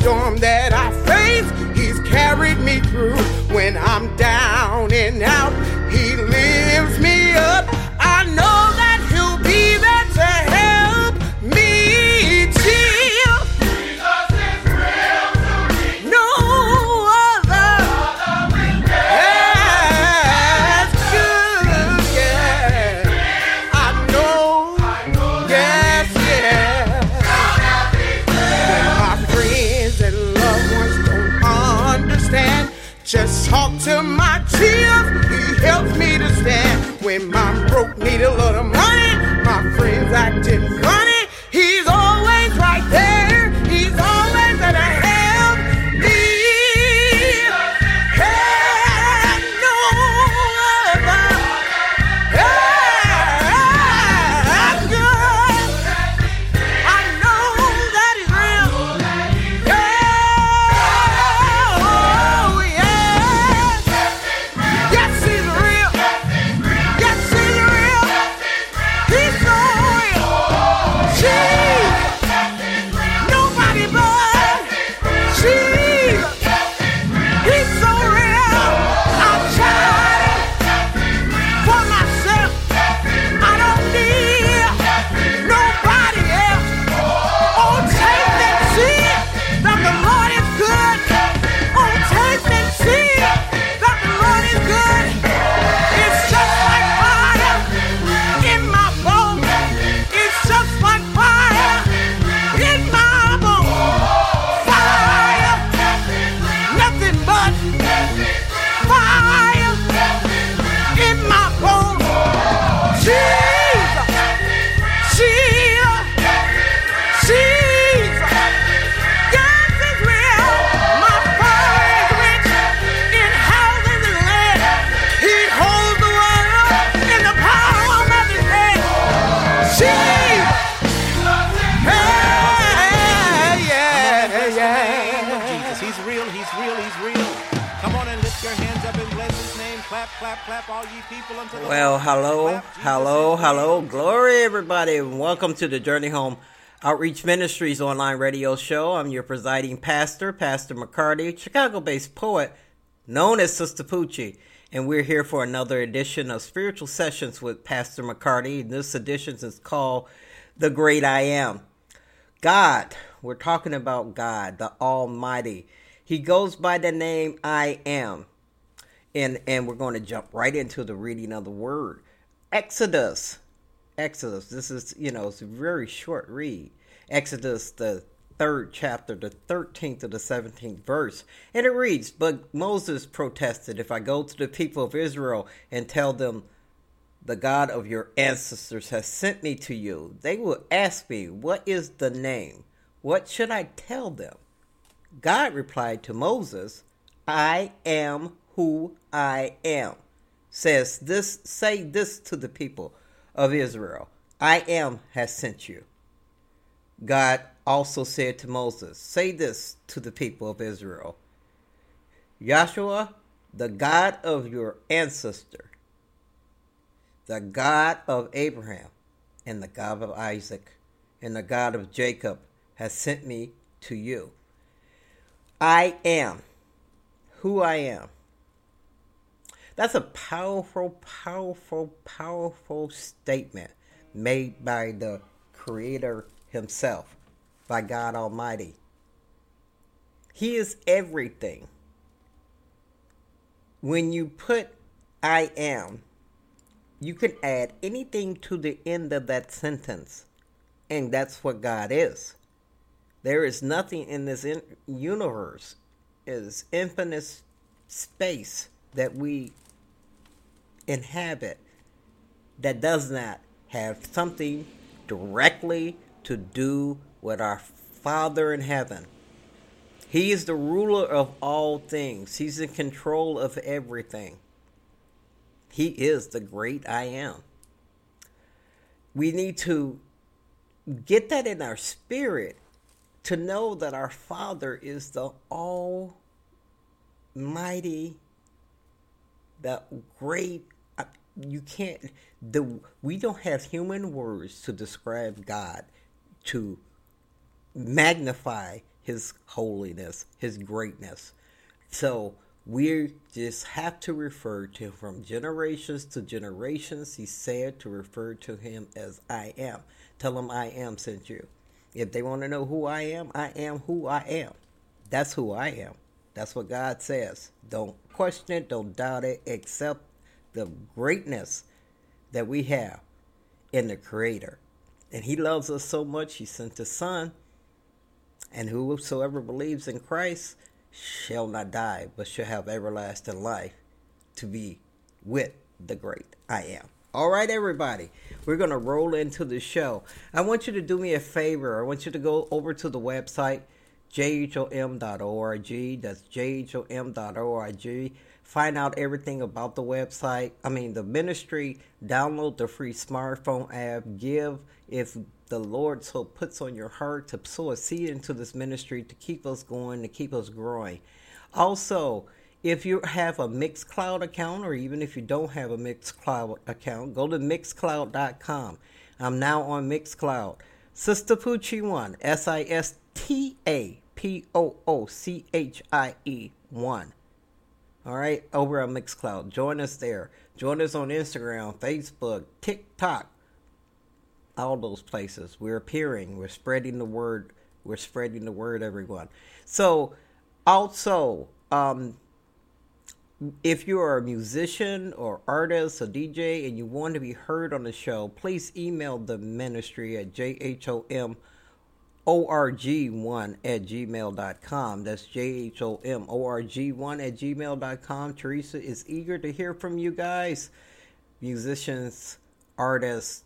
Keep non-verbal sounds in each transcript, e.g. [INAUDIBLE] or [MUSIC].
Storm that I face, He's carried me through. When I'm down and out, a little money, my friends acting funny. To the Journey Home Outreach Ministries online radio show. I'm your presiding pastor, Pastor McCarty, Chicago based poet known as Sister Poochie. And we're here for another edition of Spiritual Sessions with Pastor McCarty. And this edition is called The Great I Am. God, we're talking about God, the Almighty. He goes by the name I Am and and we're going to jump right into the reading of the word exodus exodus. This is you know it's a very short read. Exodus the third chapter the 13th to the 17th verse. And it reads but moses protested if i go to the people of israel and tell them the god of your ancestors has sent me to you they will ask me what is the name? What should i tell them God replied to Moses, I am who I am. Says this say this to the people of Israel. I am has sent you. God also said to Moses, Say this to the people of Israel. Yahweh, the God of your ancestor, the God of Abraham, and the God of Isaac, and the God of Jacob has sent me to you. I am who I am. That's a powerful, powerful, powerful statement made by the Creator Himself, by God Almighty. He is everything. When you put I am you can add anything to the end of that sentence, and that's what God is. There is nothing in this in- universe, is infinite space that we inhabit that does not have something directly to do with our Father in heaven. He is the ruler of all things. He's in control of everything. He is the great I am. We need to get that in our spirit to know that our Father is the almighty, the great you can't the we don't have human words to describe God to magnify his holiness, his greatness. So we just have to refer to from generations to generations. He said to refer to him as I am. Tell him I am sent you. If they want to know who I am, I am who I am. That's who I am. That's what God says. Don't question it, don't doubt it, accept the greatness that we have in the Creator. And He loves us so much, He sent His Son. And whosoever believes in Christ shall not die, but shall have everlasting life to be with the great I am. All right, everybody, we're going to roll into the show. I want you to do me a favor. I want you to go over to the website, jhom.org. That's jhom.org. Find out everything about the website. I mean, the ministry. Download the free smartphone app. Give if the Lord so puts on your heart to sow a seed into this ministry to keep us going, to keep us growing. Also, if you have a Mixcloud account, or even if you don't have a Mixcloud account, go to Mixcloud.com. I'm now on Mixcloud. Sister Poochie 1, S I S T A P O O C H I E 1. All right, over on Mixcloud. Join us there. Join us on Instagram, Facebook, TikTok, all those places. We're appearing. We're spreading the word. We're spreading the word, everyone. So, also, um, if you are a musician or artist or DJ and you want to be heard on the show, please email the ministry at jhom org1 at gmail.com. That's J-H-O-M O-R-G-1 at gmail.com. Teresa is eager to hear from you guys, musicians, artists,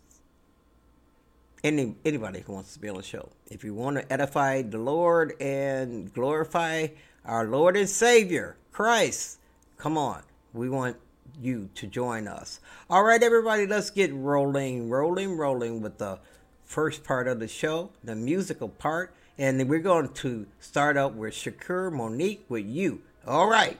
any anybody who wants to be on the show. If you want to edify the Lord and glorify our Lord and Savior, Christ, come on. We want you to join us. All right, everybody, let's get rolling, rolling, rolling with the first part of the show, the musical part. And we're going to start out with Shakur Monique with you. All right.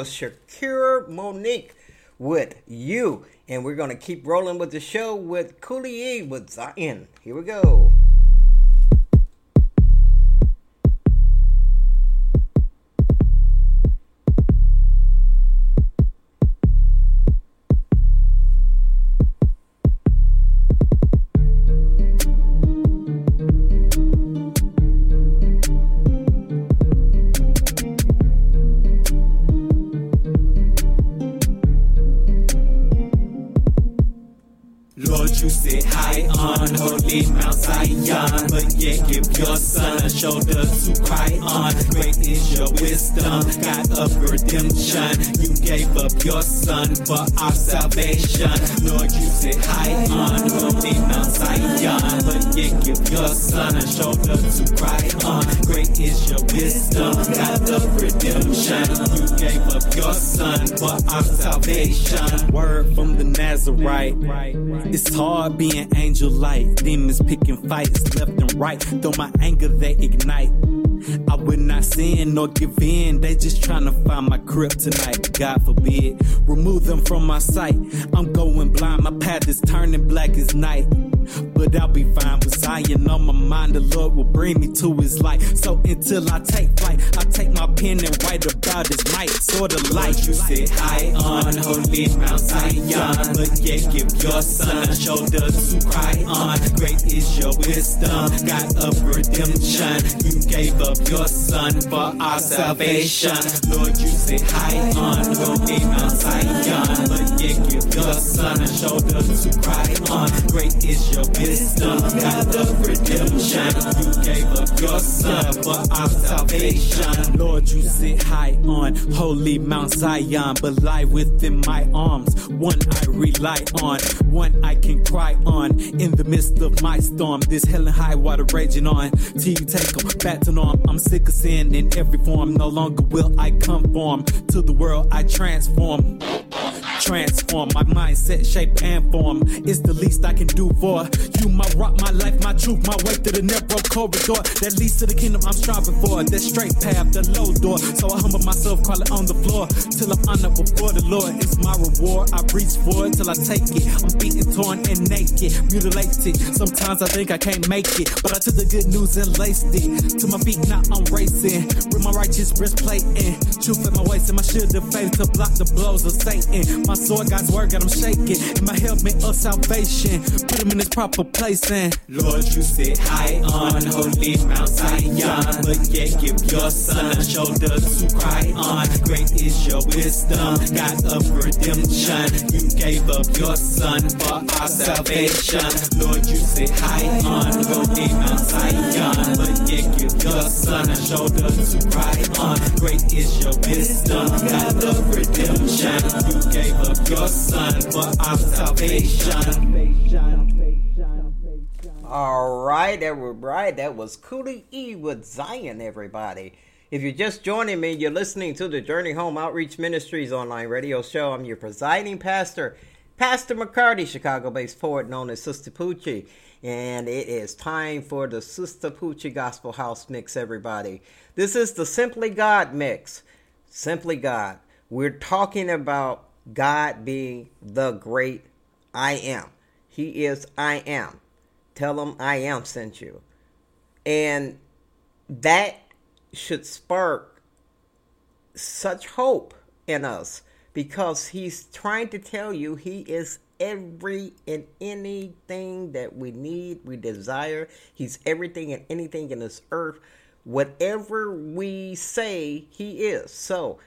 Was Shakira Monique with you. And we're going to keep rolling with the show with Cooley with Zion. Here we go. Holy Mount Zion, but yet give your son a shoulder to cry on. Great is your wisdom, God of redemption. You gave up your son for our salvation. Lord, you sit high on holy Mount Zion, but yet give your son a shoulder to cry on. Great is your wisdom, God of redemption. You gave up your son for our salvation. Word from the Nazarite. It's hard being angel light. Demons picking fights left and right. Though my anger they ignite. I would not sin nor give in. They just trying to find my kryptonite. God forbid. Remove them from my sight. I'm going blind. My path is turning black as night. But I'll be fine with Zion on my mind. The Lord will bring me to his light. So until I take flight, I take my pen and write about his might. Sort of like you sit high on holy Mount Zion. But yet give your son a shoulder to cry on. Great is your wisdom, God of redemption. You gave up your son for our salvation. Lord, you sit high on holy Mount Zion. But yet give your son a shoulder to cry on. Great is your wisdom, God of redemption. You gave up your son for our salvation. Lord, you sit high on holy Mount Zion, but lie within my arms. One I rely on, one I can cry on. In the midst of my storm, this hell and high water raging on. Till you take them back to norm. I'm sick of sin in every form. No longer will I conform to the world I transform transform my mindset, shape, and form. It's the least I can do for you. My rock, my life, my truth, my way to the narrow corridor that leads to the kingdom I'm striving for. That straight path, the low door. So I humble myself, crawl it on the floor till I'm honored before the Lord. It's my reward. I reach for it till I take it. I'm beaten, torn, and naked, mutilated. Sometimes I think I can't make it, but I took the good news and laced it to my feet. Now I'm racing my righteous breastplate and truth at my waist and my shield of faith to block the blows of Satan. My sword, God's word, got him shaking. And my helmet of salvation, put him in his proper place. And Lord, you sit high on holy Mount Zion, but yet give your son a shoulder to cry on. Great is your wisdom, God of redemption. You gave up your son for our salvation. Lord, you sit high on holy Mount Zion, but yet give your son a shoulder to cry on. Great is your wisdom, God of redemption. You gave up your son for our salvation. All right, that was right. That was Cooley E with Zion, everybody. If you're just joining me, you're listening to the Journey Home Outreach Ministries online radio show. I'm your presiding pastor, Pastor McCarty, Chicago based poet known as Sister Poochie. And it is time for the Sister Poochie Gospel House mix, everybody. This is the Simply God mix. Simply God. We're talking about God being the great I am. He is I am. Tell him I am sent you. And that should spark such hope in us because he's trying to tell you he is every and anything that we need, we desire. He's everything and anything in this earth. Whatever we say, he is. So,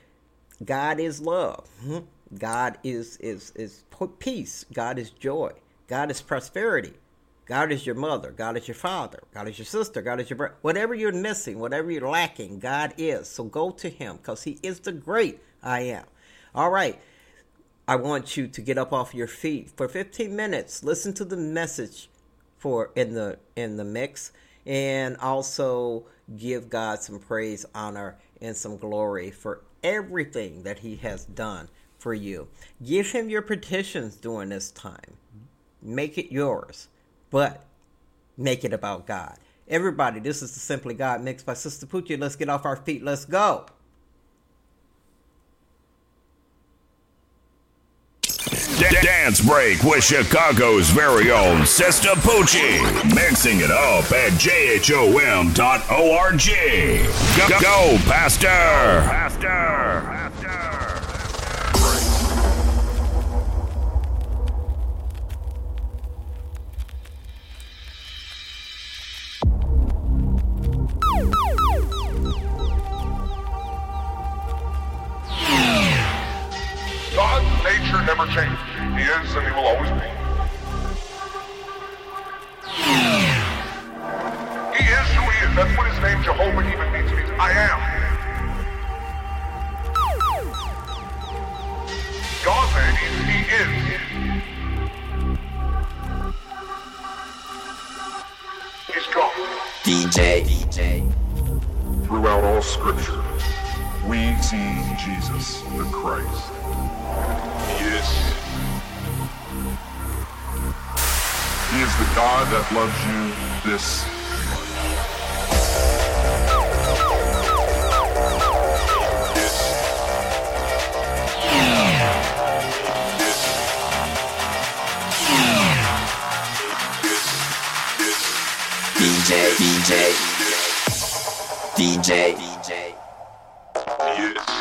God is love. Hmm? God is is is peace. God is joy. God is prosperity. God is your mother. God is your father. God is your sister. God is your brother. Whatever you're missing, whatever you're lacking, God is. So go to Him because He is the great I am. All right. I want you to get up off your feet for 15 minutes. Listen to the message for in the in the mix, and also give God some praise, honor, and some glory for everything that He has done for you. Give Him your petitions during this time. Make it yours but make it about God. Everybody, this is the Simply God mix by Sister Poochie. Let's get off our feet. Let's go. Dance break with Chicago's very own Sister Poochie. Mixing it up at jhom.org. Go, go, go, Pastor. Pastor. Nature never changes. He is and he will always be. He is who he is. That's what his name Jehovah even means. It means I am. God's name means he is. He's God. DJ, DJ. Throughout all scripture, we see Jesus the Christ. He is the God that loves you this This. This. This. DJ, DJ. DJ, DJ. He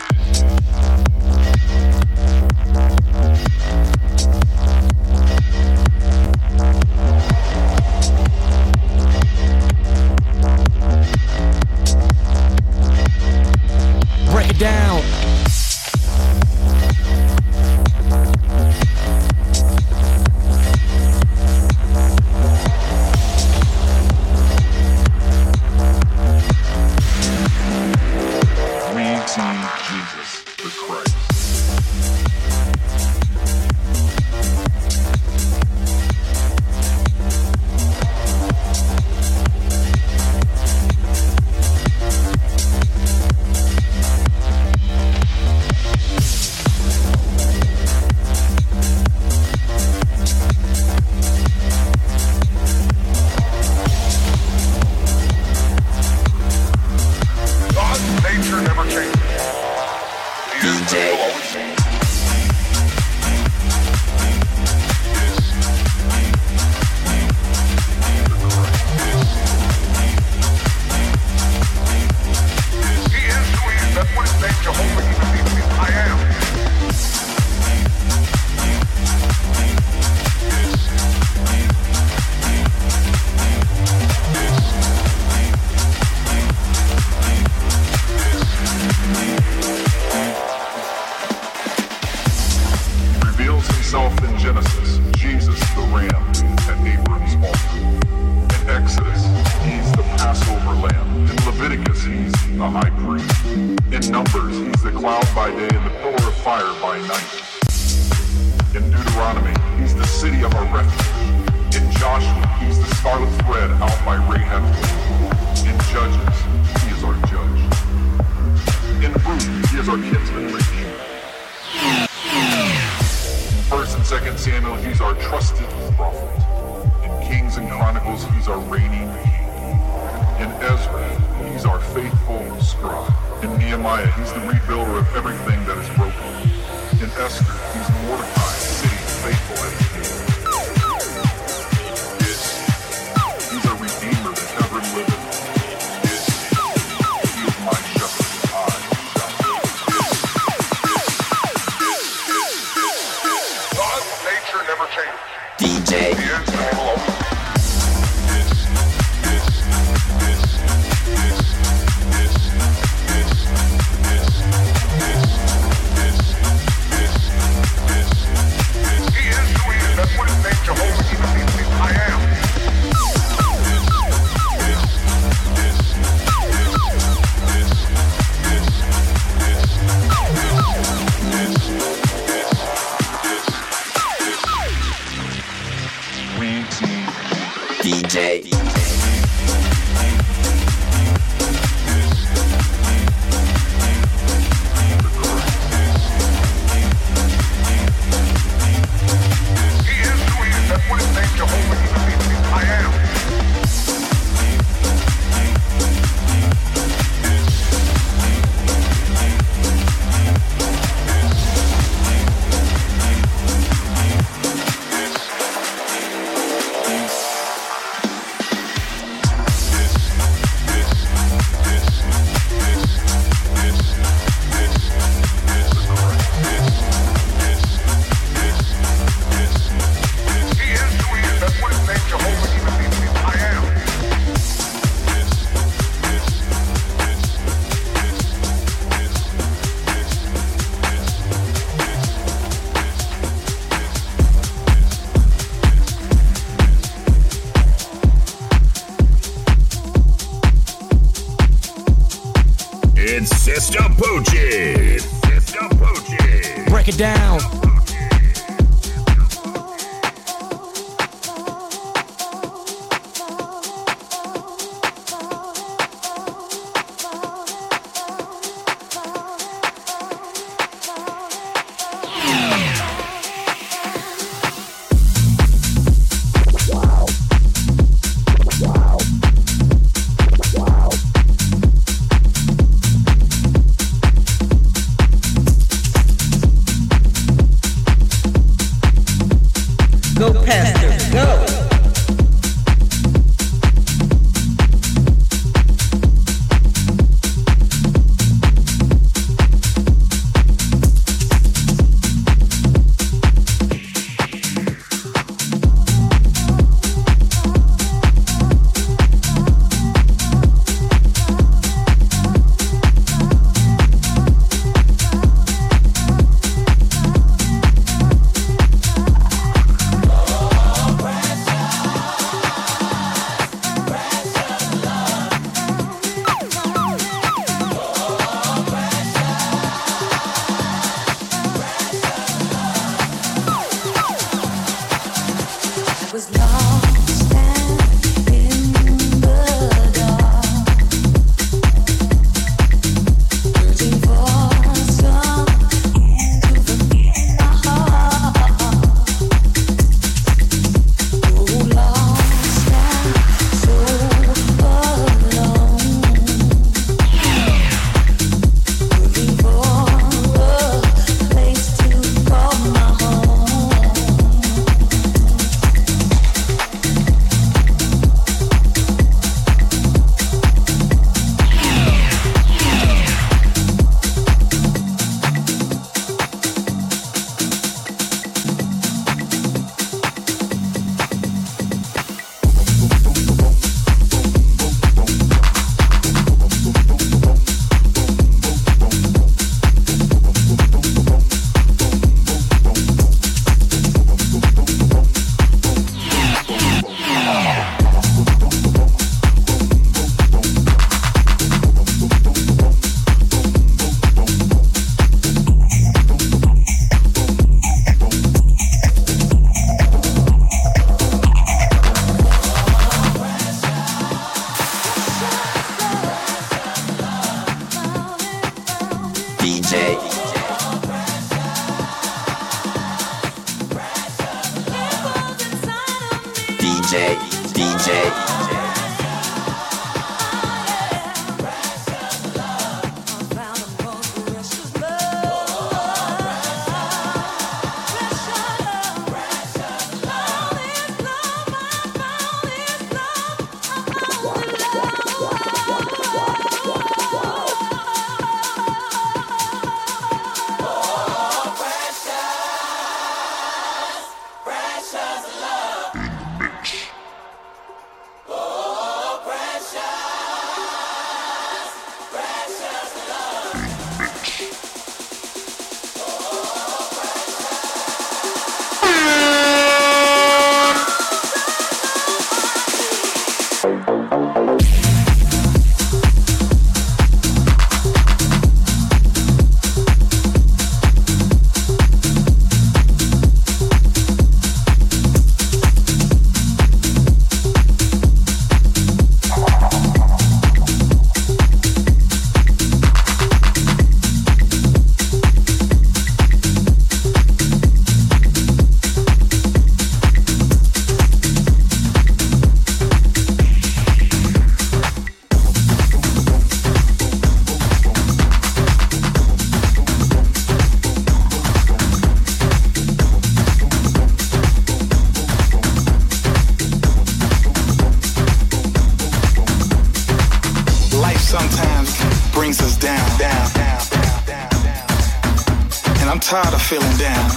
tired of feeling down.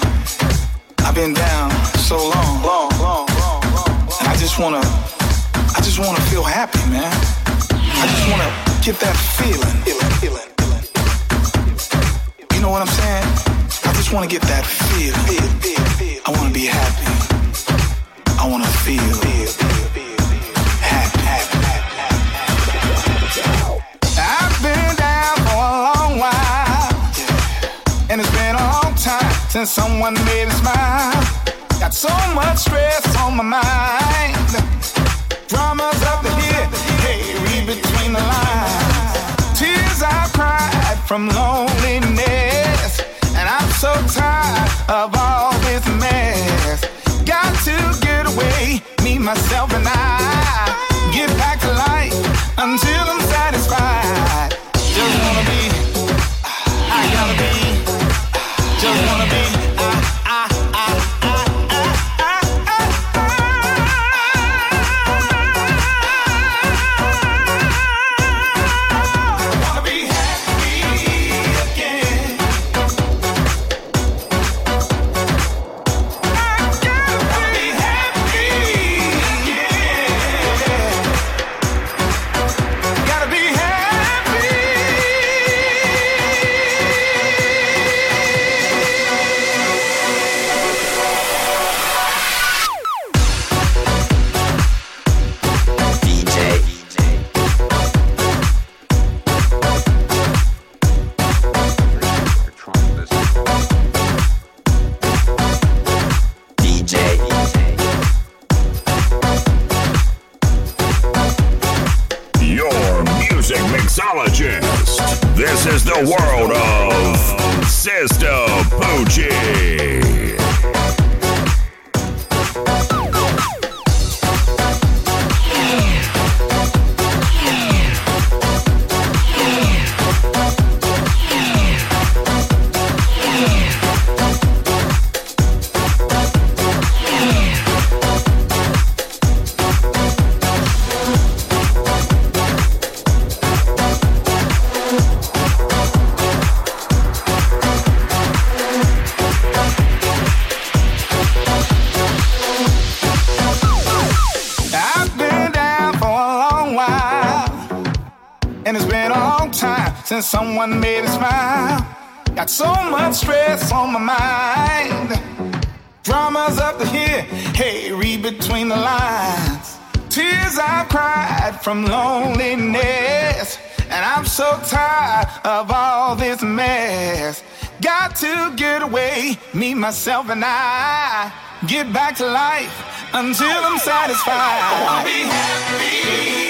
I've been down so long, long, long, long, long. And I just wanna, I just wanna feel happy, man. I just wanna get that feeling, feeling, feeling, feeling. You know what I'm saying? I just wanna get that feel, feel, feel, feel. I wanna be happy. I wanna feel, feel, feel. Since someone made me smile. Got so much stress on my mind. Dramas up here, hey, read between the lines. Tears I cried from loneliness, and I'm so tired of all this mess. Got to get away, me, myself, and I. Get back to life until I'm satisfied. Just wanna be, I gotta be, just wanna be. From loneliness, and I'm so tired of all this mess. Got to get away, me, myself, and I. Get back to life until I'm satisfied. I wanna be happy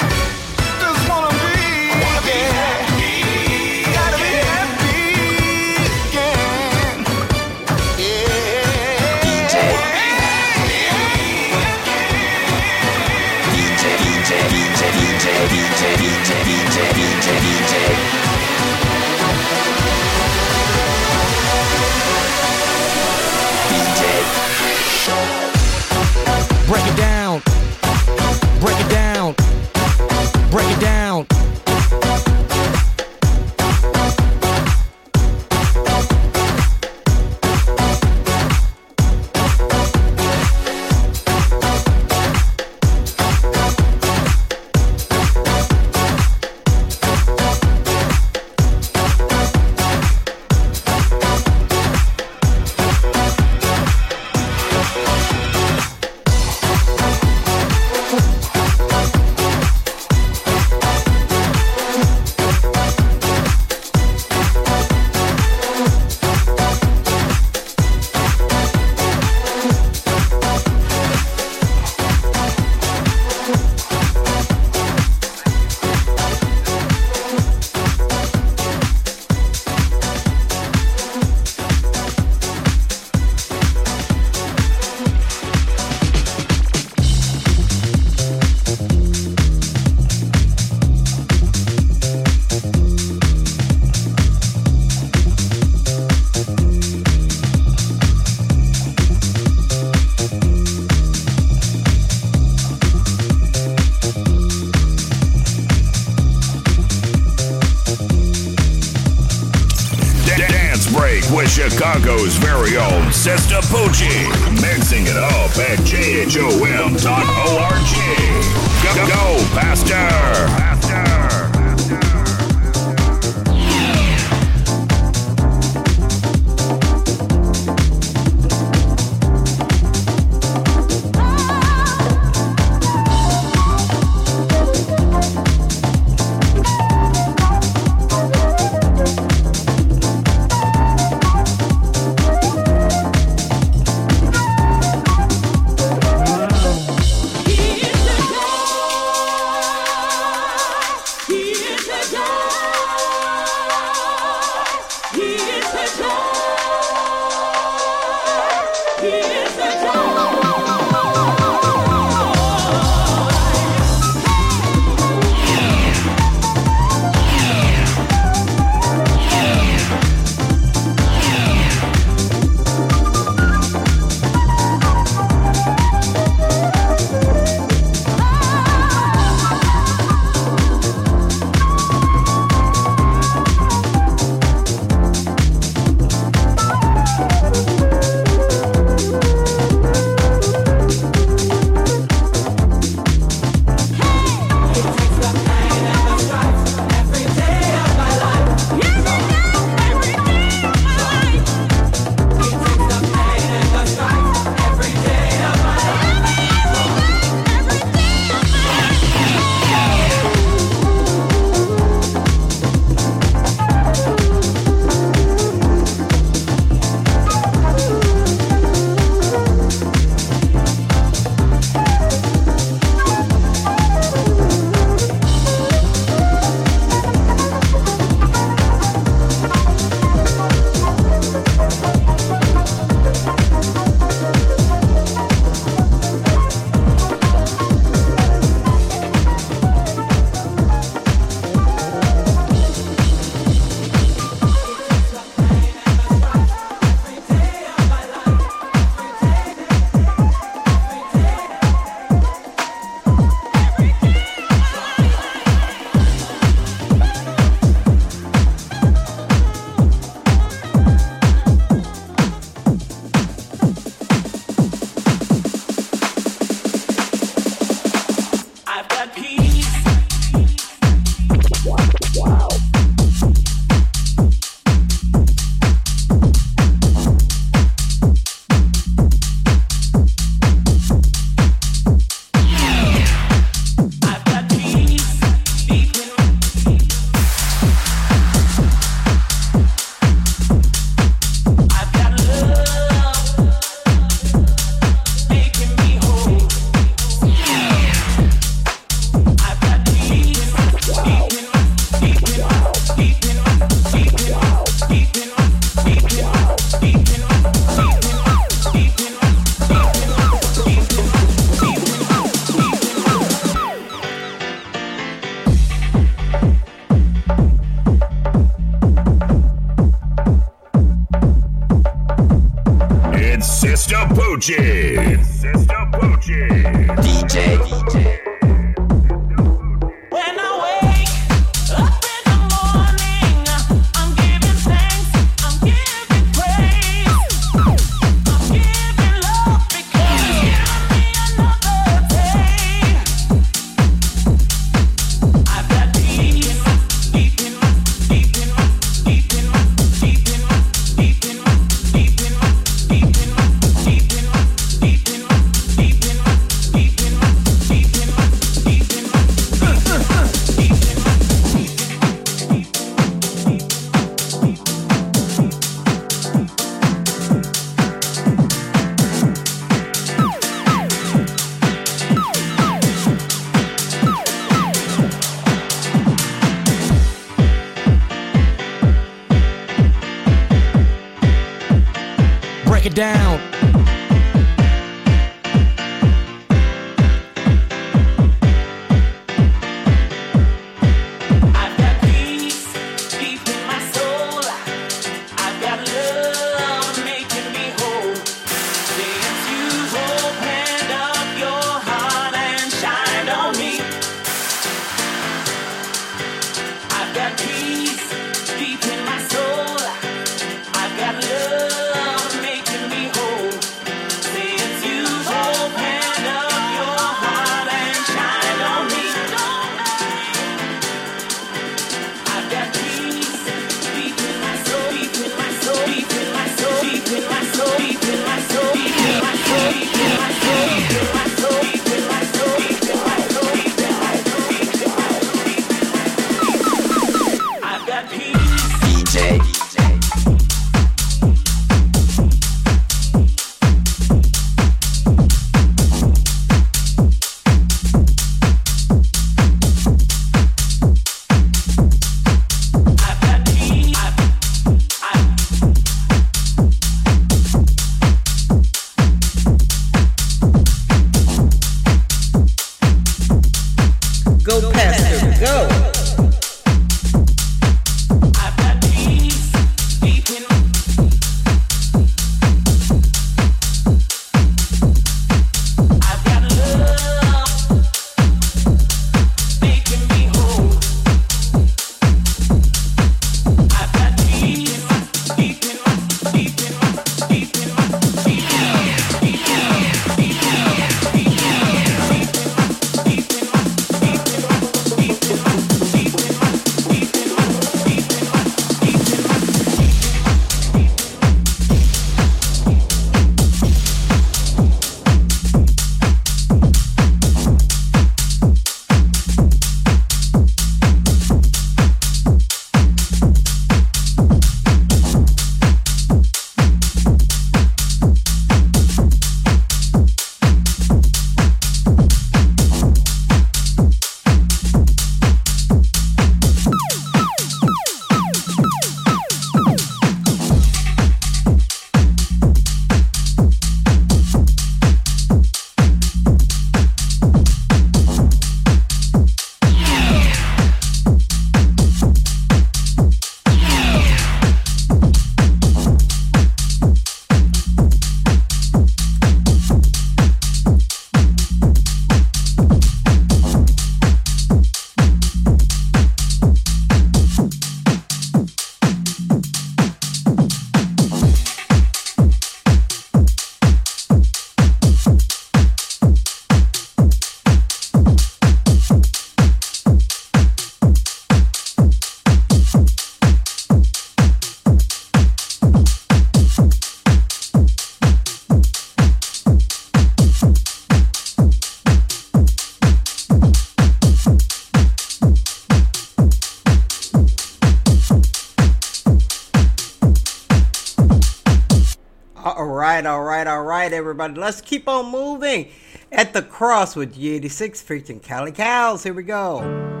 everybody. Let's keep on moving. At the cross with G86 featuring Cali Cows. Here we go.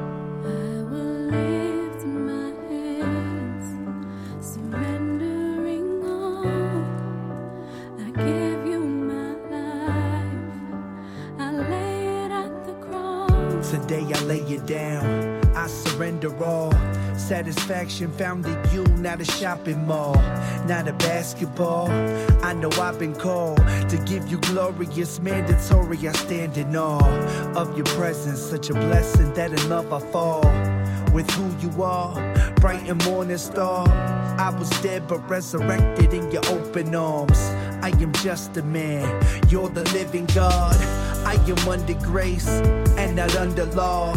Satisfaction found in you, not a shopping mall, not a basketball. I know I've been called to give you glorious, mandatory. I stand in awe of your presence. Such a blessing that in love I fall with who you are. Bright and morning star. I was dead but resurrected in your open arms. I am just a man. You're the living God. I am under grace and not under law.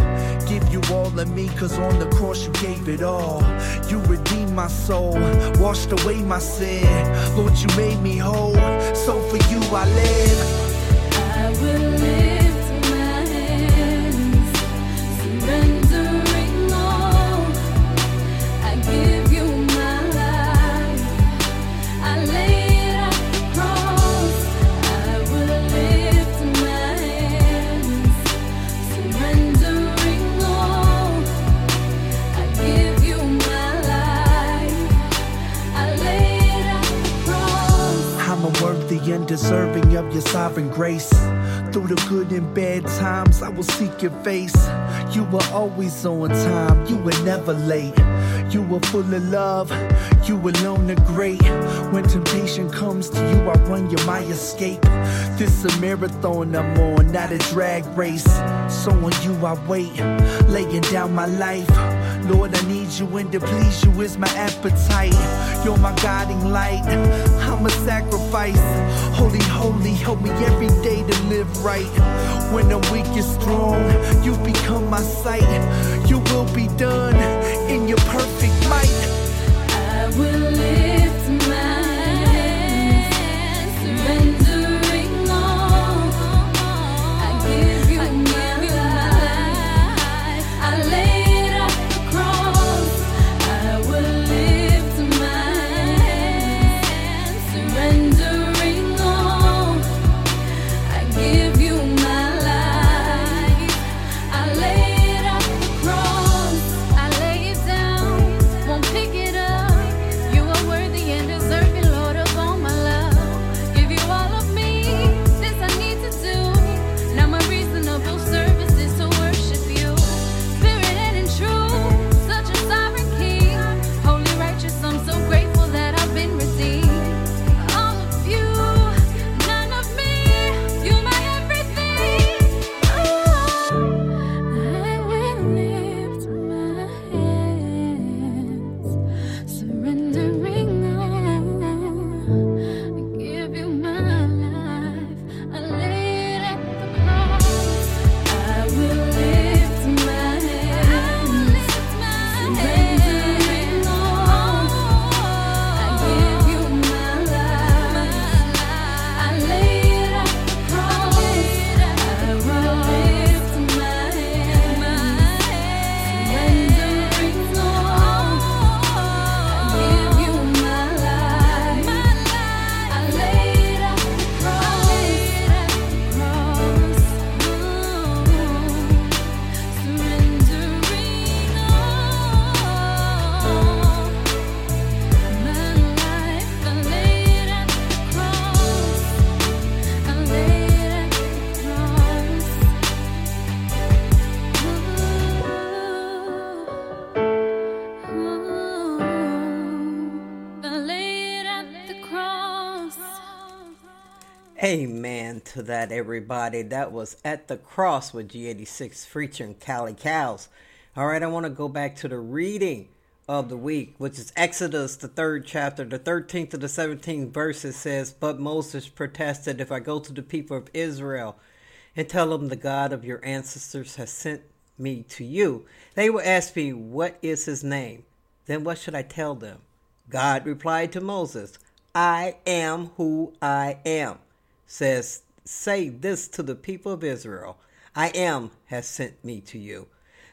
Give you all of me, cause on the cross you gave it all. You redeemed my soul, washed away my sin. Lord, you made me whole. So for you I live. I will unworthy and deserving of your sovereign grace. Through the good and bad times, I will seek your face. You were always on time, you were never late. You were full of love, you alone are great. When temptation comes to you, I run, you're my escape. This a marathon I'm on, not a drag race. So on you I wait, laying down my life. Lord, I need you and to please you is my appetite. You're my guiding light. I'm a sacrifice. Holy, holy, help me every day to live right. When I'm weak, you're strong. You become my sight. You will be done in your perfect might. To that, everybody. That was At the Cross with G86 featuring Cali Cows. All right, I want to go back to the reading of the week, which is Exodus, the third chapter, the 13th to the 17th verse. It says, But Moses protested, If I go to the people of Israel and tell them the God of your ancestors has sent me to you, they will ask me, What is his name? Then what should I tell them? God replied to Moses, I am who I am. Says, Say this to the people of Israel I am has sent me to you.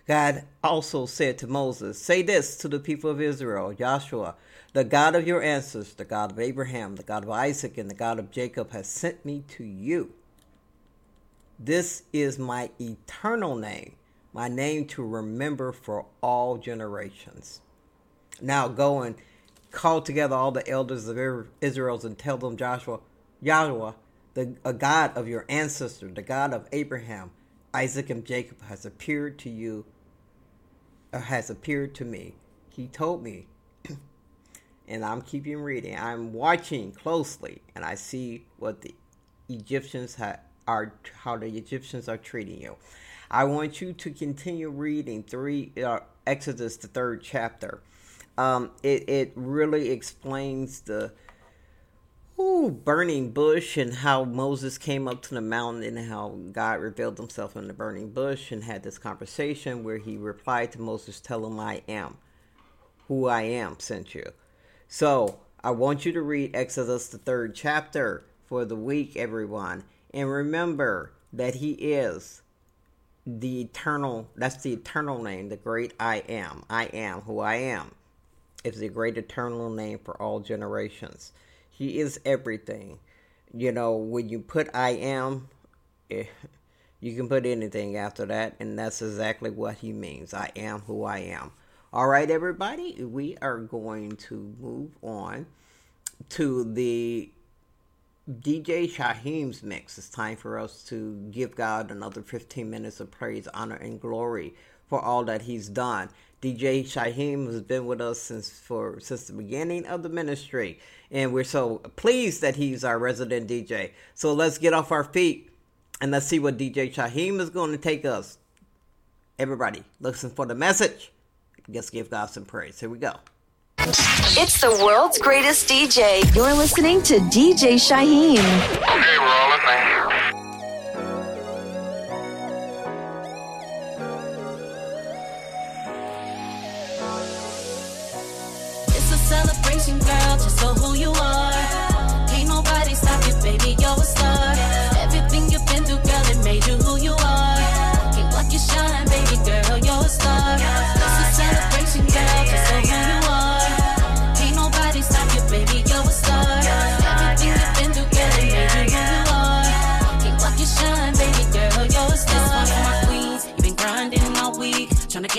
God also said to Moses, Say this to the people of Israel Joshua, the God of your ancestors, the God of Abraham, the God of Isaac, and the God of Jacob has sent me to you. This is my eternal name, my name to remember for all generations. Now go and call together all the elders of Israel and tell them, Joshua, Yahweh, the a God of your ancestor, the God of Abraham, Isaac, and Jacob, has appeared to you, or has appeared to me. He told me, [CLEARS THROAT] and I'm keeping reading. I'm watching closely, and I see what the Egyptians ha- are, how the Egyptians are treating you. I want you to continue reading three uh, Exodus, the third chapter. Um, it it really explains the ooh, burning bush and how Moses came up to the mountain and how God revealed himself in the burning bush and had this conversation where he replied to Moses, Tell him I am who I am sent you. So I want you to read Exodus, the third chapter for the week, everyone. And remember that he is the eternal, that's the eternal name, the great I am. I am who I am. It's the great eternal name for all generations. He is everything. You know, when you put I am, eh, you can put anything after that, and that's exactly what he means. I am who I am. All right, everybody, we are going to move on to the DJ Shyhiem's mix. It's time for us to give God another 15 minutes of praise, honor, and glory for all that He's done. DJ Shyhiem has been with us since for since the beginning of the ministry, and we're so pleased that he's our resident DJ. So let's get off our feet and let's see what DJ Shyhiem is going to take us. Everybody, listen for the message. Let's give God some praise. Here we go. It's the world's greatest DJ. You're listening to DJ Shyhiem. Okay, we're all listening.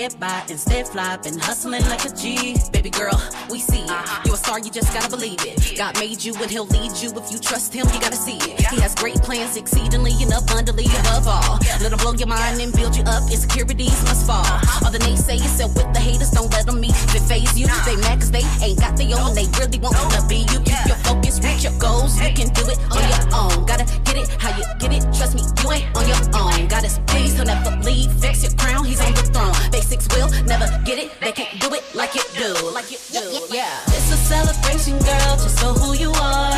Get by instead fly, been hustling like a G. Baby girl, we see it. Uh-huh. You're a star, you just gotta believe it. God made you and he'll lead you. If you trust him, you gotta see it. He has great plans, exceedingly and abundantly above all. Let him blow your mind and build you up. Insecurities must fall. Uh-huh. All the naysayers sell with the haters, don't let them meet. If it phase you, they mad cause they ain't got their own. They really want to be you. Keep your focus, reach your goals. You can do it on your own. Gotta get it how you get it. Trust me, you ain't on your own. God is pleased, he'll never leave. Fix your crown, he's on the throne. Basics will never get it. They can't do it like you do. Like you do. Yeah. It's a celebration, girl, just for who you are.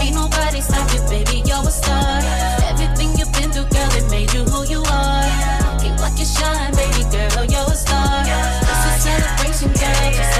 Ain't nobody stop you, baby, you're a star. Everything you've been through, girl, it made you who you are. Can't block your shine, baby girl, you're a star. It's a celebration, girl, just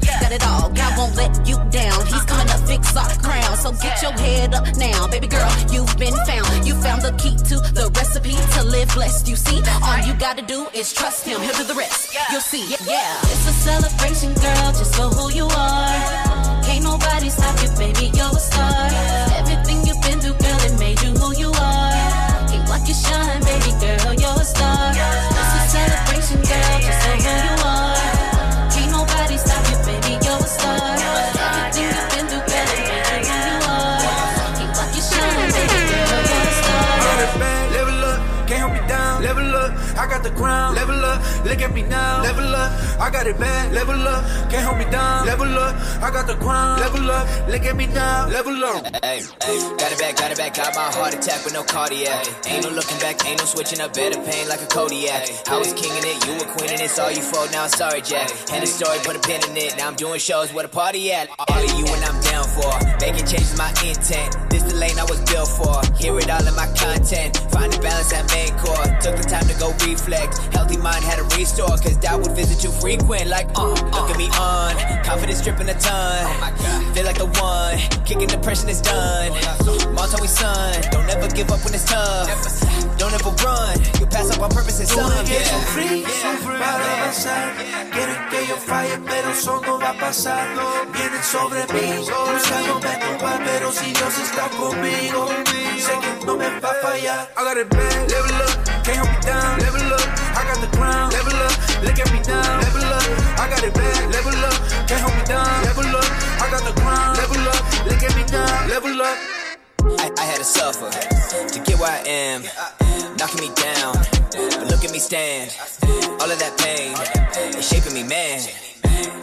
let you down. He's coming to fix our crown. So get your head up now, baby girl. You've been found. You found the key to the recipe to live blessed. You see, all you gotta do is trust Him. He'll do the rest. You'll see. Yeah, it's a celebration, girl, just for who you are. The crown, level look at me now, level up. I got it bad, level up, can't hold me down, level up. I got the crown, level up, look at me now, level up. Hey, hey, got it back, got it back, got my heart attack with no cardiac. Ain't no looking back, ain't no switching up, better pain like a Kodiak. I was kinging it, you were queening it, it's all you fault, now I'm sorry, Jack. And the story, put a pin in it, now I'm doing shows, where the party at? All of you and I'm down for, making changes my intent. This the lane I was built for, hear it all in my content. Find the balance at main core, took the time to go reflect. Healthy mind had a restore, cause doubt would visit you frequent, like, uh, look at me on. Confidence dripping a ton, feel like the one, kicking depression is done. Mom told son, don't ever give up when it's tough. Don't ever run, you pass up on purpose and Tuve son, que yeah. sufrir para avanzar. Quieren que yo falle, pero eso no va a pasar. Vienen sobre mí, buscándome tumbar, pero si Dios está conmigo, sé que no me va a fallar. I got it bad, level up, can't hold me down, level up. The crown, level up, look at me now, level up. I got it bad, level up, can't hold me down, level up. I got the crown, level up, look at me now, level up. I, I had to suffer to get where I am, knocking me down. But look at me stand, all of that pain is shaping me, man.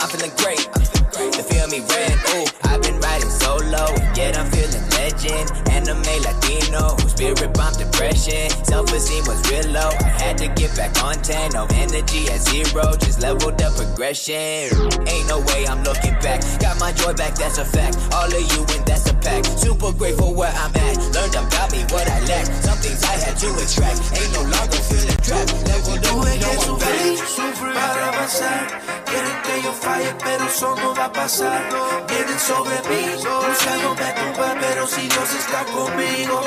I'm feeling great, the feel me red. Ooh, I've been riding solo, yet I'm feeling legend. Anime Latino, spirit bomb depression. Self esteem was real low. I had to get back on 10, no energy at zero, just leveled up progression. Ain't no way I'm looking back. Got my joy back, that's a fact. All of you and that's a pack. Super grateful where I'm at. Learned about me what I lack. Some things I had to extract. Ain't no longer feeling trapped. Leveled up, no I'm back. sufrir para avanzar. Quieren que yo falle, pero eso no va a pasar. Vienen sobre mí, buscándome tumbar, pero si Dios está conmigo,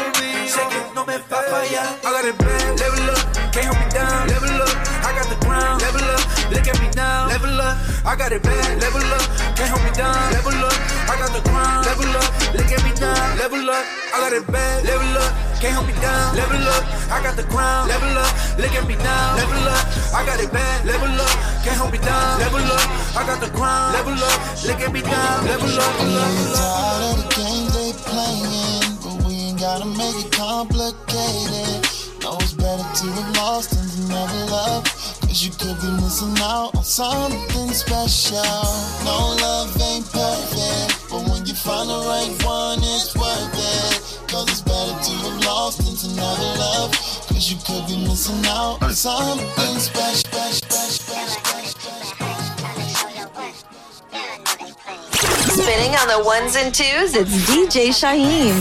sé que no me va a fallar. I got it bad, level up, can't hold me down, level up. I got the crown, level up, look at me now, level up. I got it bad, level up, can't hold me down, level up. I got the crown, level up, look at me now, level up. I got it bad, level up, can't hold me down, level up. I got the crown, level up, look at me now, level up. I got it bad, level up, can't hold me down, level up. I got the crown, level up, look at me now, level up, level up. Tired of the game they playing, but we ain't gotta make it complicated. No, it's better to have lost than to never love. Cause you could be missing out on something special. No love ain't perfect, but when you find the right one, it's worth it. Cause it's better to have lost than to never love. Cause you could be missing out on something special. Spinning on the ones and twos, it's DJ Shyhiem.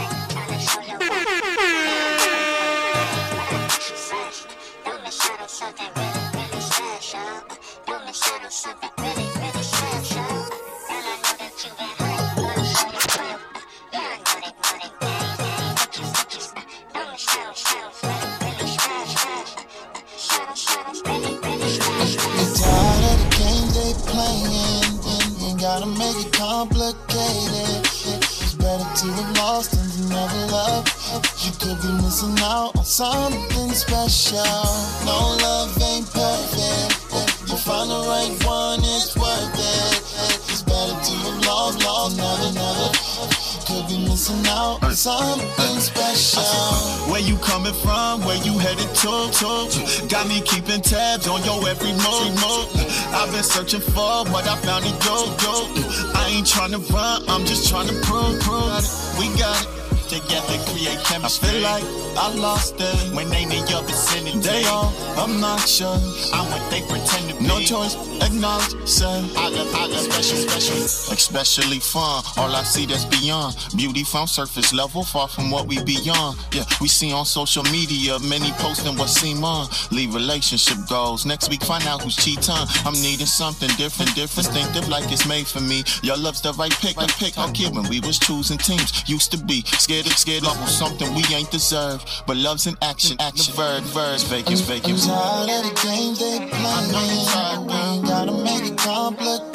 you headed to? to? Got me keeping tabs on your every move. move. I've been searching for what I found in you. you. I ain't trying to run, I'm just trying to prove, prove. We got it. Together create chemistry. I feel like I lost it when they in your vicinity. They all obnoxious. I'm what they pretend to be. No choice, acknowledge, say. I love, I love special, special. Especially fun. All I see that's beyond. Beauty from surface level, far from what we beyond. Yeah, we see on social media, many posting what seem on. Leave relationship goals. Next week, find out who's cheating. I'm needing something different, different, distinctive, like it's made for me. Your love's the right pick, right pick. I kid when we was choosing teams. Used to be scared of, scared of something we ain't deserve. But love's in action, action, verb, verbs, vacant, vacant. I'm tired of the games they playing. We ain't gotta make it complicated.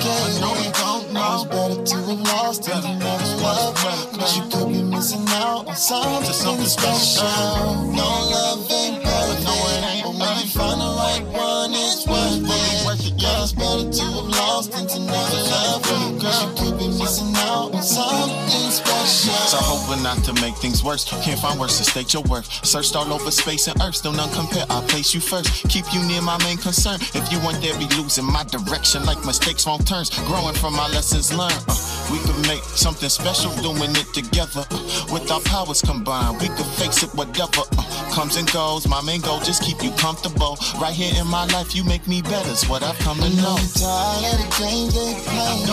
It's better to have lost than to never love. Cause you could be missing out on something special. No love ain't perfect. But when you find the right one, it's worth it. Yeah, it's better to have lost than to never love. Cause you could be missing out on something special. So hoping not to make things worse. Can't find words to state your worth. Searched all over space and earth, still none compare. I place you first. Keep you near my main concern. If you weren't there, be losing my direction like mistakes, wrong turns. Growing from my lessons learned. Uh, we could make something special doing it together. Uh, with our powers combined, we could face it whatever uh, comes and goes. My main goal just keep you comfortable. Right here in my life, you make me better. Is what I've come to know. I'm tired of the games they playing.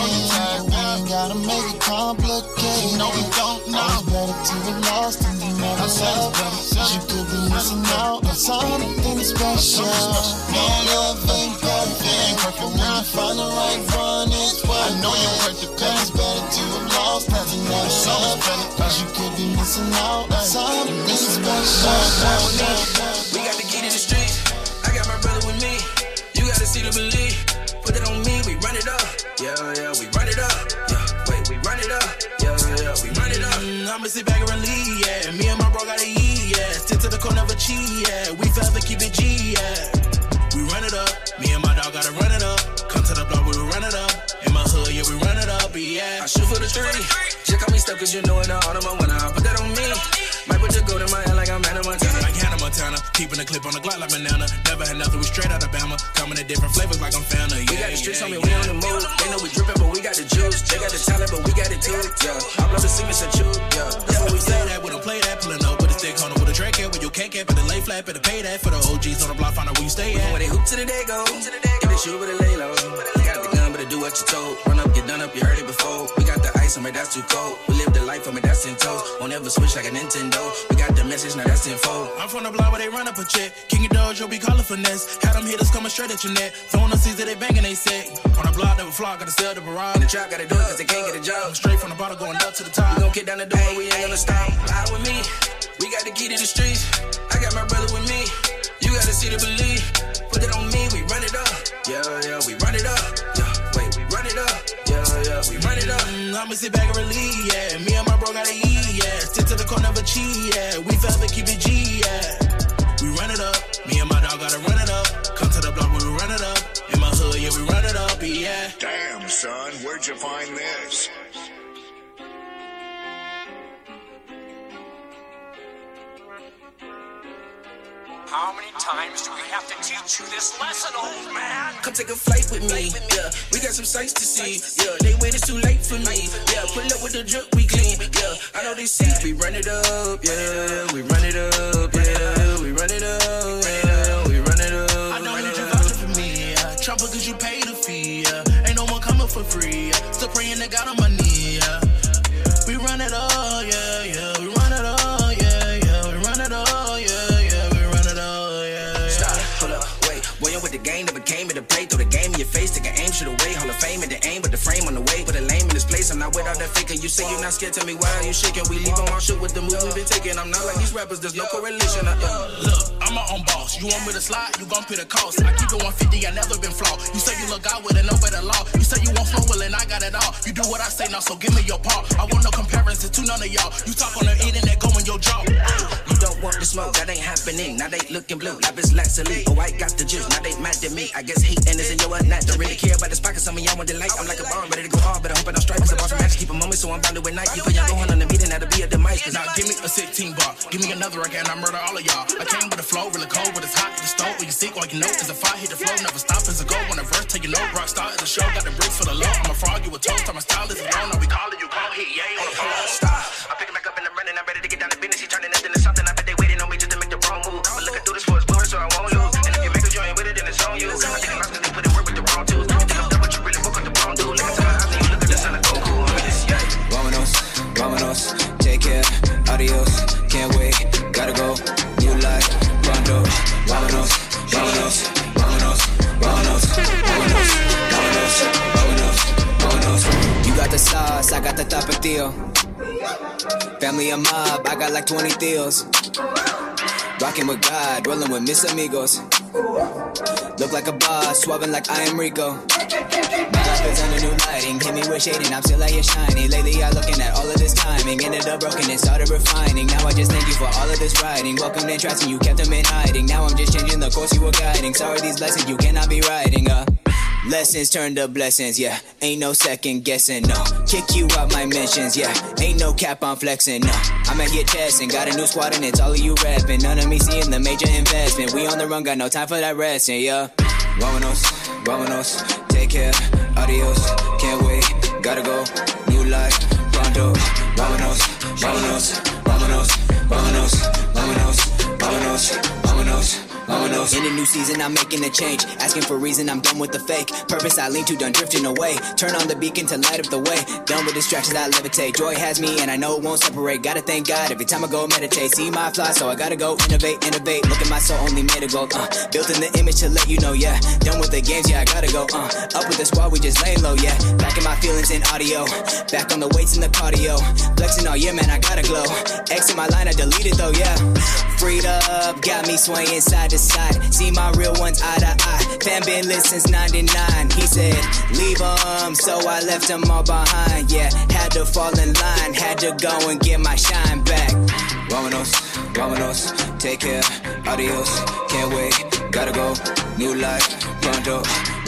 We ain't gotta make it complicated. No, we don't know. It's better to have lost than to never love. You could be missing out on something special. No love ain't perfect. When you find the right one, it's worth I know you're worth it, Cause never love. Cause you could be missing out something special. We got the key to the street. I got my brother with me. You gotta see to believe. Put it on me, we run it up. Yeah, yeah, we run it up. Yeah, wait, we run it up. Yeah, yeah, we run it up. Mm, I'ma sit back and relieve, yeah. Me and my bro got a E, yeah. Stick to the core, never cheat, yeah. We forever keep it G, yeah. Yeah. I shoot for the three. Just call me stuff cause you know it of my winner. I put that on me. Might put the gold in my hand like I'm Hannah Montana. Like Hannah Montana, keeping the clip on the Glock like banana. Never had nothing, we straight out of Bama. Coming in different flavors like I'm Fanta. Yeah, We got the streets yeah, on me, yeah. we on the move. They know we drippin', but we got the juice. They got the talent, but we got it too. Yeah, I blow the secrets and chew. Yeah, that's what we say that, we don't play that, pulling up with a stick, on with a track here, with your cake cap, and a lay flat, better pay that for the OGs on the block, find out where you stay at. When they hoop to the day go, if they shoot, but they lay low. Got gun, do what you told. Run up, get done up, you heard it before. We got the ice on me, that's too cold. We live the life on me, that's in toes. Won't ever switch like a Nintendo. We got the message, now that's in fold. I'm from the block where they run up a check. King of Dojo be calling finesse. Had them hitters coming straight at your neck. Throwing the seeds that they banging, they sick. On the block, never fly, gotta sell the barrage. In the trap, gotta do it cause they can't get a job. Straight from the bottom, going up to the top. We gon' kick down the door, we ain't gonna stop. Ride with me, we got the key to the streets. I got my brother with me. You gotta see the believe. I'ma sit back and relieve, yeah. Me and my bro got a E, yeah. Stick to the core, never cheat, yeah. We forever keep it G, yeah. We run it up. Me and my dog gotta run it up. Come to the block where we run it up. In my hood, yeah, we run it up, yeah. Damn, son, where'd you find this? How many times do we have to teach you this lesson, old man? Come take a flight with me. Yeah, we got some sights to see. Yeah, they wait, it's too late for me. Yeah, pull up with the drip, we clean. Yeah, I know they see. We run it up. Yeah, we run it up. Yeah, we run it up. Yeah, we run it up. I don't need you vouching for me, yeah. Chopper cause you pay the fee, yeah. Ain't no one coming for free, yeah. Still praying to God on my shoot away. Hall of Fame and the not without that faker. You say you're not scared, tell me why are you shaking? We leave on my shit with the move we've been taking. I'm not like these rappers, there's no correlation. Uh, uh. Look, I'm my own boss. You want me to slide, you gon' pay the cost. I keep it 150, I never been flawed. You say you look out with it, no better law. You say you want flow, well, and I got it all. You do what I say now, so give me your part. I want no comparison to none of y'all. You talk on the internet, go in your jaw. You don't want the smoke, that ain't happening. Now they looking blue, like it's laxily. Oh, I got the juice, now they mad at me. I guess hate and is in your. Don't really care about the pocket, some of y'all want the light. I'm like a bomb, ready to go on, but I hope I don't strike. Cause the boss match, keep a moment, so I'm bound to win night. You put y'all going on the meeting, that'll be at the mic. Now give me a 16 bar, give me another and I murder all of y'all. I came with a flow, really cold, but it's hot. The stove, when you seek, all you know is a fire, hit the flow, never stop as a go. When a verse, take your note, rock star is the show, got the bricks for the low. I'm a frog, you a toast, I'm a stylist, alone, now we calling you, call hit, yeah, on the phone. Stop. I'm picking back up in the running, I'm ready to get down to business. He turning nothing to something, I bet they waiting on me just to make the wrong move. But look, I do this for glory, so I won't lose. A mob, I got like 20 deals. Rocking with God, rolling with mis amigos. Look like a boss, swabbing like I am Rico. My life is under new lighting. Hit me with shading, I'm still out here shining. Lately, I looking at all of this timing. Ended up broken and started refining. Now I just thank you for all of this writing. Welcomed and trusting, you kept them in hiding. Now I'm just changing the course you were guiding. Sorry, these blessings you cannot be riding. Uh, lessons turn to blessings, yeah. Ain't no second guessing, no. Kick you out my mentions, yeah. Ain't no cap on flexing, no. I'm at here testing, got a new squad and it's all of you rapping. None of me seeing the major investment. We on the run, got no time for that resting, yeah. Vamonos, vamonos, take care, adios, can't wait, gotta go, new life, pronto, vamonos, vamonos, vamonos, vamonos, vamonos, vamonos, vamonos, In a new season, I'm making a change, asking for reason, I'm done with the fake. Purpose I lean to, done drifting away. Turn on the beacon to light up the way. Done with distractions, I levitate. Joy has me, and I know it won't separate. Gotta thank God every time I go meditate. See my fly, so I gotta go innovate, innovate. Look at my soul, only made of gold. Uh, built in the image to let you know, yeah. Done with the games, yeah, I gotta go. Uh, up with the squad, we just laying low, yeah. Back in my feelings in audio. Back on the weights and the cardio. Flexing all year, man, I gotta glow. X in my line, I deleted though, yeah. Freed up, got me swaying side to side. See my real ones eye to eye. Fan been lit since 99. He said, leave 'em, so I left 'em all behind. Yeah, had to fall in line, had to go and get my shine back. Vamonos, vamonos, take care, adios, can't wait, gotta go, new life, pronto,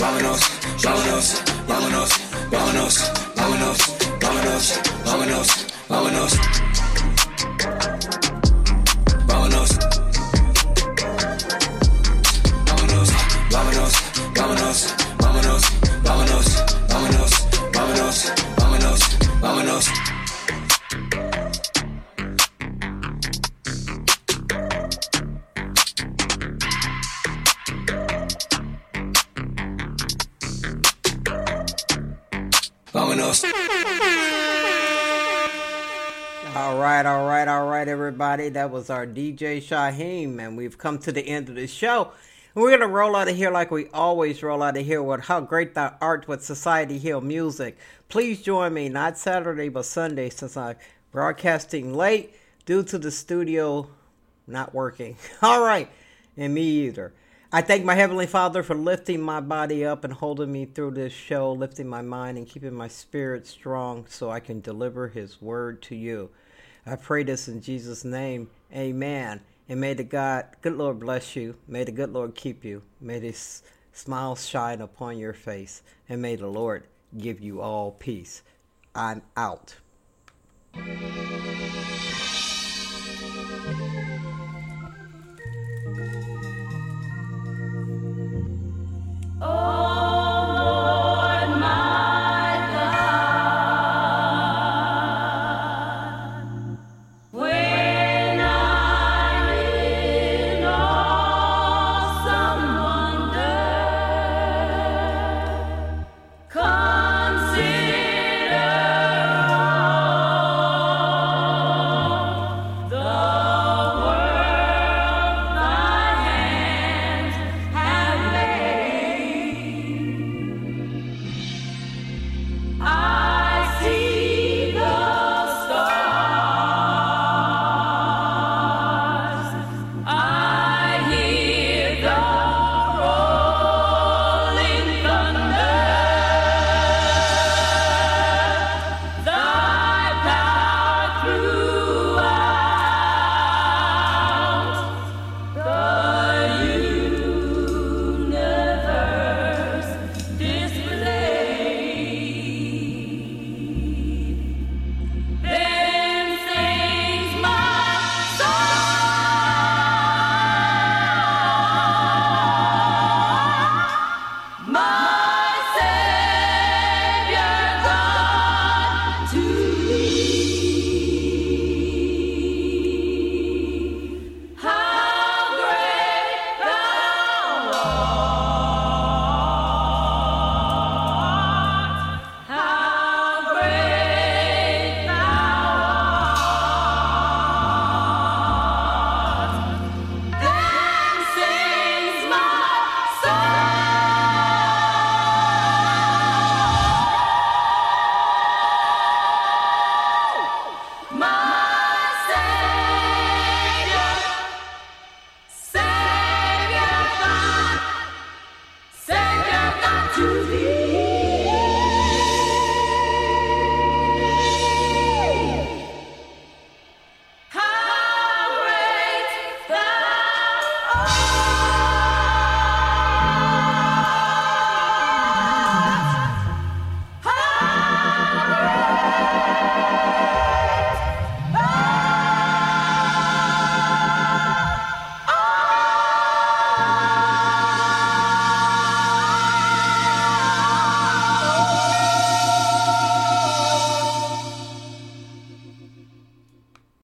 vamonos, vamonos, vamonos, vamonos, vamonos, vamonos, vamonos, vamonos, vamonos. That was our DJ Shyhiem, and we've come to the end of the show. We're gonna roll out of here like we always roll out of here with how great thou art with Society Hill music. Please join me, not Saturday but Sunday, since I'm broadcasting late due to the studio not working. [LAUGHS] All right, and me either. I thank my Heavenly Father for lifting my body up and holding me through this show, lifting my mind and keeping my spirit strong so I can deliver His word to you. I pray this in Jesus' name. Amen. And may the God, good Lord bless you. May the good Lord keep you. May His smile shine upon your face. And may the Lord give you all peace. I'm out. Oh.